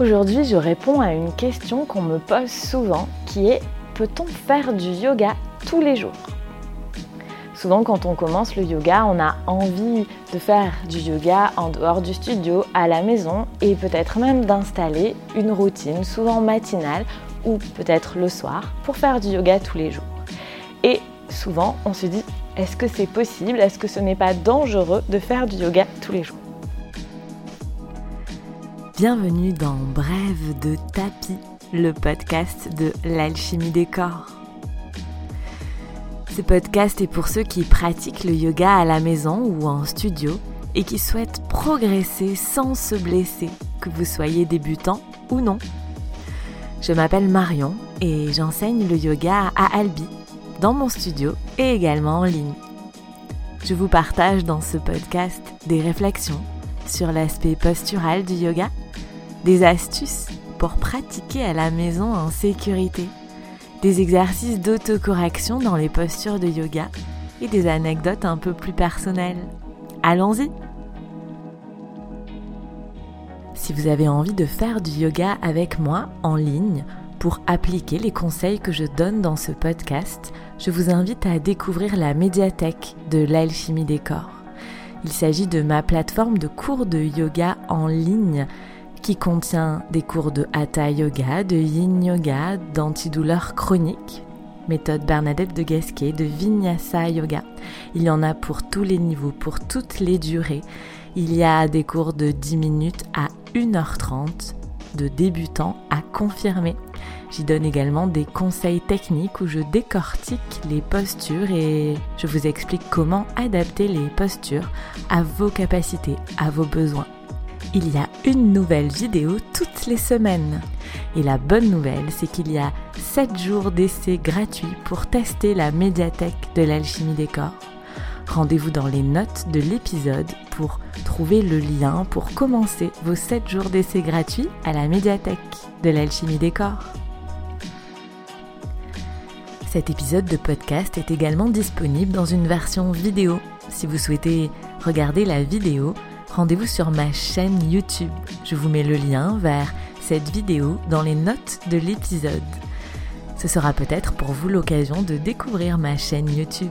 Aujourd'hui, je réponds à une question qu'on me pose souvent qui est peut-on faire du yoga tous les jours? Souvent, quand on commence le yoga, on a envie de faire du yoga en dehors du studio, à la maison et peut-être même d'installer une routine, souvent matinale ou peut-être le soir, pour faire du yoga tous les jours. Et souvent, on se dit est-ce que c'est possible? Est-ce que ce n'est pas dangereux de faire du yoga tous les jours? Bienvenue dans Brève de tapis, le podcast de l'alchimie des corps. Ce podcast est pour ceux qui pratiquent le yoga à la maison ou en studio et qui souhaitent progresser sans se blesser, que vous soyez débutant ou non. Je m'appelle Marion et j'enseigne le yoga à Albi, dans mon studio et également en ligne. Je vous partage dans ce podcast des réflexions sur l'aspect postural du yoga des astuces pour pratiquer à la maison en sécurité, des exercices d'autocorrection dans les postures de yoga et des anecdotes un peu plus personnelles. Allons-y Si vous avez envie de faire du yoga avec moi en ligne, pour appliquer les conseils que je donne dans ce podcast, je vous invite à découvrir la médiathèque de l'alchimie des corps. Il s'agit de ma plateforme de cours de yoga en ligne qui contient des cours de Hatha Yoga, de Yin Yoga, d'antidouleur chronique, méthode Bernadette de Gasquet, de Vinyasa Yoga. Il y en a pour tous les niveaux, pour toutes les durées. Il y a des cours de 10 minutes à 1h30, de débutants à confirmés. J'y donne également des conseils techniques où je décortique les postures et je vous explique comment adapter les postures à vos capacités, à vos besoins il y a une nouvelle vidéo toutes les semaines. Et la bonne nouvelle, c'est qu'il y a 7 jours d'essai gratuits pour tester la médiathèque de l'alchimie des corps. Rendez-vous dans les notes de l'épisode pour trouver le lien pour commencer vos 7 jours d'essai gratuits à la médiathèque de l'alchimie des corps. Cet épisode de podcast est également disponible dans une version vidéo. Si vous souhaitez regarder la vidéo, rendez-vous sur ma chaîne YouTube. Je vous mets le lien vers cette vidéo dans les notes de l'épisode. Ce sera peut-être pour vous l'occasion de découvrir ma chaîne YouTube.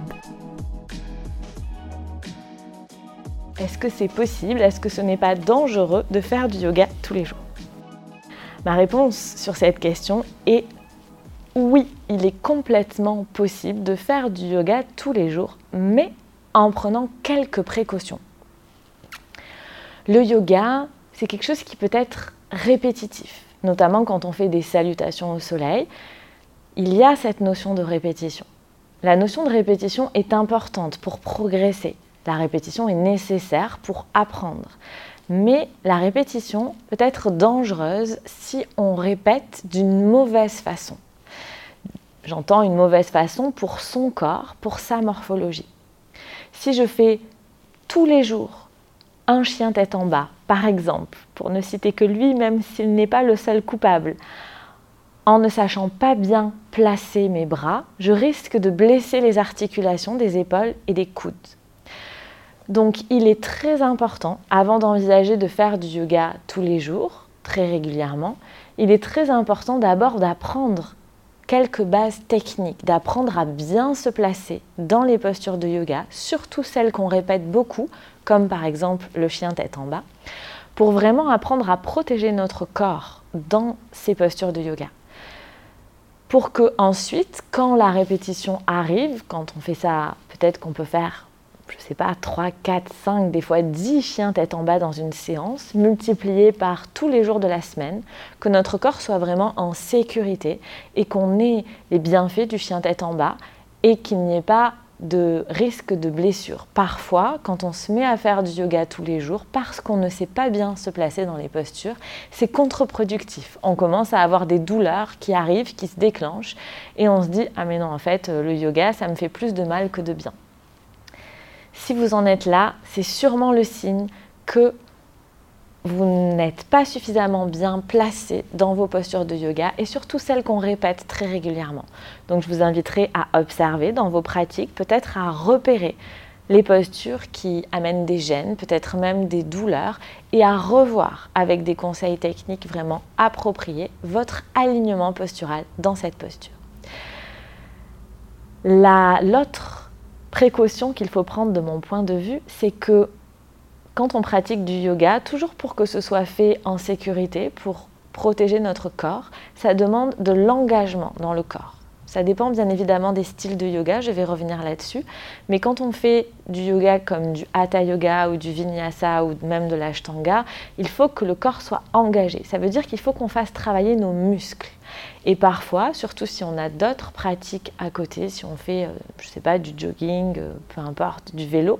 Est-ce que c'est possible? Est-ce que ce n'est pas dangereux de faire du yoga tous les jours? Ma réponse sur cette question est oui, il est complètement possible de faire du yoga tous les jours, mais en prenant quelques précautions. Le yoga, c'est quelque chose qui peut être répétitif, notamment quand on fait des salutations au soleil. Il y a cette notion de répétition. La notion de répétition est importante pour progresser. La répétition est nécessaire pour apprendre. Mais la répétition peut être dangereuse si on répète d'une mauvaise façon. J'entends une mauvaise façon pour son corps, pour sa morphologie. Si je fais tous les jours un chien tête en bas, par exemple, pour ne citer que lui, même s'il n'est pas le seul coupable. En ne sachant pas bien placer mes bras, je risque de blesser les articulations des épaules et des coudes. Donc il est très important, avant d'envisager de faire du yoga tous les jours, très régulièrement, il est très important d'abord d'apprendre quelques bases techniques, d'apprendre à bien se placer dans les postures de yoga, surtout celles qu'on répète beaucoup, comme par exemple le chien tête en bas, pour vraiment apprendre à protéger notre corps dans ces postures de yoga. Pour que ensuite, quand la répétition arrive, quand on fait ça, peut-être qu'on peut faire, je ne sais pas, 3, 4, 5, des fois 10 chiens tête en bas dans une séance, multiplié par tous les jours de la semaine, que notre corps soit vraiment en sécurité et qu'on ait les bienfaits du chien tête en bas et qu'il n'y ait pas de risque de blessure. Parfois, quand on se met à faire du yoga tous les jours, parce qu'on ne sait pas bien se placer dans les postures, c'est contre-productif. On commence à avoir des douleurs qui arrivent, qui se déclenchent, et on se dit, ah mais non, en fait, le yoga, ça me fait plus de mal que de bien. Si vous en êtes là, c'est sûrement le signe que vous n'êtes pas suffisamment bien placé dans vos postures de yoga et surtout celles qu'on répète très régulièrement. Donc je vous inviterai à observer dans vos pratiques, peut-être à repérer les postures qui amènent des gènes, peut-être même des douleurs, et à revoir avec des conseils techniques vraiment appropriés votre alignement postural dans cette posture. L'autre précaution qu'il faut prendre de mon point de vue, c'est que quand on pratique du yoga, toujours pour que ce soit fait en sécurité, pour protéger notre corps, ça demande de l'engagement dans le corps. Ça dépend bien évidemment des styles de yoga, je vais revenir là-dessus. Mais quand on fait du yoga comme du hatha yoga ou du vinyasa ou même de l'ashtanga, il faut que le corps soit engagé. Ça veut dire qu'il faut qu'on fasse travailler nos muscles. Et parfois, surtout si on a d'autres pratiques à côté, si on fait, euh, je sais pas, du jogging, euh, peu importe, du vélo,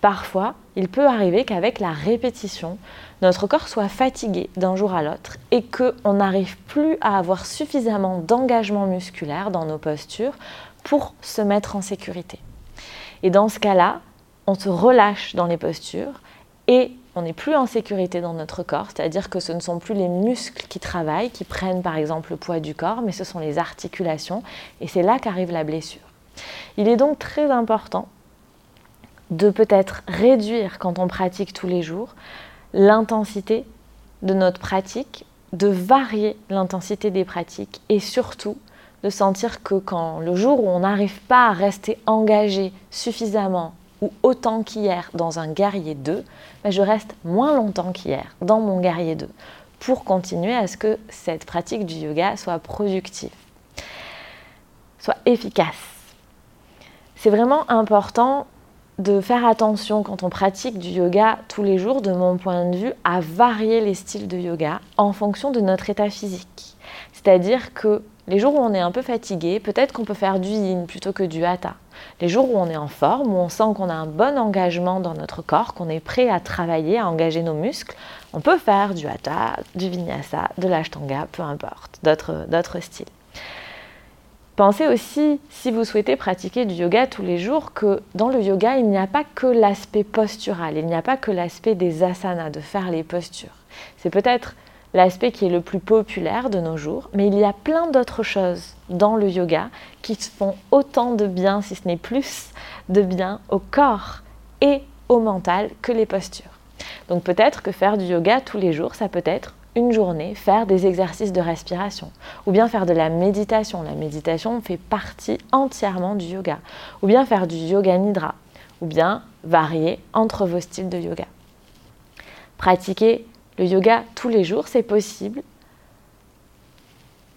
parfois, il peut arriver qu'avec la répétition, notre corps soit fatigué d'un jour à l'autre et qu'on n'arrive plus à avoir suffisamment d'engagement musculaire dans nos postures pour se mettre en sécurité. Et dans ce cas-là, on se relâche dans les postures et on n'est plus en sécurité dans notre corps, c'est-à-dire que ce ne sont plus les muscles qui travaillent, qui prennent par exemple le poids du corps, mais ce sont les articulations, et c'est là qu'arrive la blessure. Il est donc très important de peut-être réduire quand on pratique tous les jours l'intensité de notre pratique, de varier l'intensité des pratiques et surtout de sentir que quand le jour où on n'arrive pas à rester engagé suffisamment ou autant qu'hier dans un guerrier 2, ben je reste moins longtemps qu'hier dans mon guerrier 2 pour continuer à ce que cette pratique du yoga soit productive, soit efficace. C'est vraiment important de faire attention quand on pratique du yoga tous les jours, de mon point de vue, à varier les styles de yoga en fonction de notre état physique. C'est-à-dire que les jours où on est un peu fatigué, peut-être qu'on peut faire du yin plutôt que du hatha. Les jours où on est en forme, où on sent qu'on a un bon engagement dans notre corps, qu'on est prêt à travailler, à engager nos muscles, on peut faire du hatha, du vinyasa, de l'ashtanga, peu importe, d'autres styles. Pensez aussi, si vous souhaitez pratiquer du yoga tous les jours, que dans le yoga, il n'y a pas que l'aspect postural, il n'y a pas que l'aspect des asanas, de faire les postures. C'est peut-être l'aspect qui est le plus populaire de nos jours, mais il y a plein d'autres choses dans le yoga qui font autant de bien, si ce n'est plus de bien au corps et au mental que les postures. Donc peut-être que faire du yoga tous les jours, ça peut être une journée faire des exercices de respiration ou bien faire de la méditation. La méditation fait partie entièrement du yoga. Ou bien faire du yoga nidra ou bien varier entre vos styles de yoga. Pratiquer le yoga tous les jours, c'est possible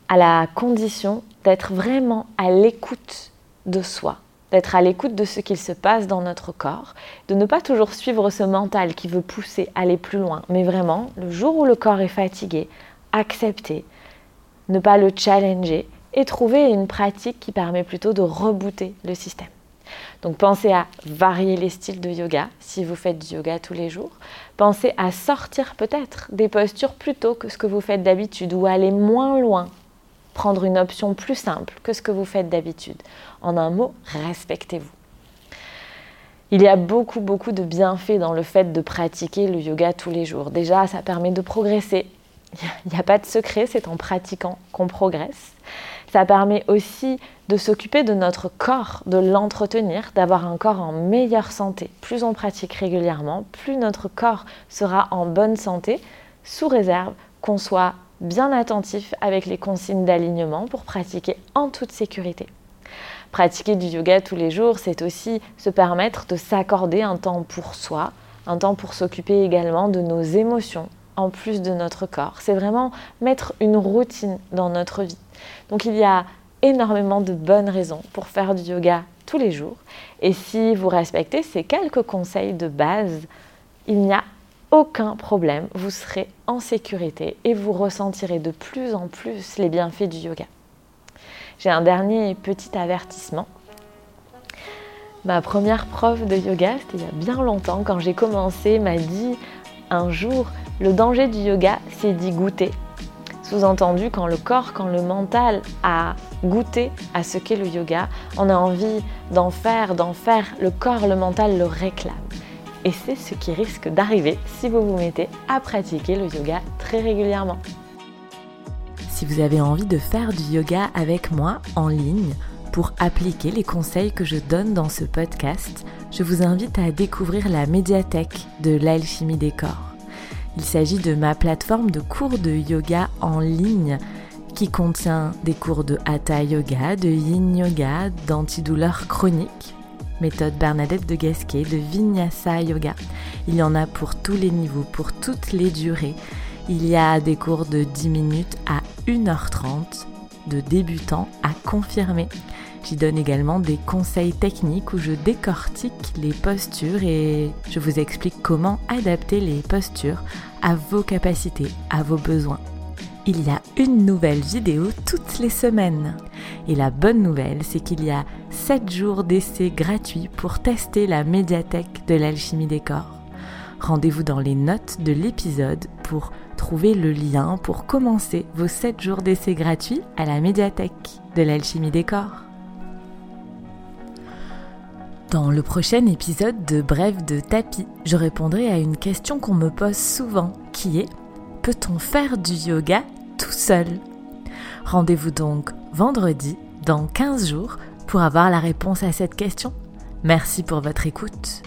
à la condition d'être vraiment à l'écoute de soi d'être à l'écoute de ce qu'il se passe dans notre corps, de ne pas toujours suivre ce mental qui veut pousser, aller plus loin, mais vraiment, le jour où le corps est fatigué, accepter, ne pas le challenger et trouver une pratique qui permet plutôt de rebooter le système. Donc pensez à varier les styles de yoga si vous faites du yoga tous les jours. Pensez à sortir peut-être des postures plutôt que ce que vous faites d'habitude ou aller moins loin prendre une option plus simple que ce que vous faites d'habitude. En un mot, respectez-vous. Il y a beaucoup, beaucoup de bienfaits dans le fait de pratiquer le yoga tous les jours. Déjà, ça permet de progresser. Il n'y a pas de secret, c'est en pratiquant qu'on progresse. Ça permet aussi de s'occuper de notre corps, de l'entretenir, d'avoir un corps en meilleure santé. Plus on pratique régulièrement, plus notre corps sera en bonne santé, sous réserve qu'on soit bien attentif avec les consignes d'alignement pour pratiquer en toute sécurité. Pratiquer du yoga tous les jours, c'est aussi se permettre de s'accorder un temps pour soi, un temps pour s'occuper également de nos émotions en plus de notre corps. C'est vraiment mettre une routine dans notre vie. Donc il y a énormément de bonnes raisons pour faire du yoga tous les jours. Et si vous respectez ces quelques conseils de base, il n'y a aucun problème, vous serez en sécurité et vous ressentirez de plus en plus les bienfaits du yoga. J'ai un dernier petit avertissement. Ma première prof de yoga, c'était il y a bien longtemps, quand j'ai commencé, m'a dit un jour, le danger du yoga, c'est d'y goûter. Sous-entendu, quand le corps, quand le mental a goûté à ce qu'est le yoga, on a envie d'en faire, d'en faire, le corps, le mental le réclame. Et c'est ce qui risque d'arriver si vous vous mettez à pratiquer le yoga très régulièrement. Si vous avez envie de faire du yoga avec moi en ligne, Pour appliquer les conseils que je donne dans ce podcast, je vous invite à découvrir la médiathèque de l'alchimie des corps. Il s'agit de ma plateforme de cours de yoga en ligne qui contient des cours de hatha yoga, de yin yoga, d'antidouleur chronique, méthode Bernadette de Gasquet, de vinyasa yoga. Il y en a pour tous les niveaux, pour toutes les durées. Il y a des cours de 10 minutes à 1h30, de débutants à confirmés. J'y donne également des conseils techniques où je décortique les postures et je vous explique comment adapter les postures à vos capacités, à vos besoins. Il y a une nouvelle vidéo toutes les semaines. Et la bonne nouvelle, c'est qu'il y a 7 jours d'essai gratuits pour tester la médiathèque de l'alchimie des corps. Rendez-vous dans les notes de l'épisode pour trouver le lien pour commencer vos 7 jours d'essai gratuits à la médiathèque de l'alchimie des corps. Dans le prochain épisode de Bref de tapis, je répondrai à une question qu'on me pose souvent qui est Peut-on faire du yoga tout seul? Rendez-vous donc vendredi, dans 15 jours, pour avoir la réponse à cette question. Merci pour votre écoute.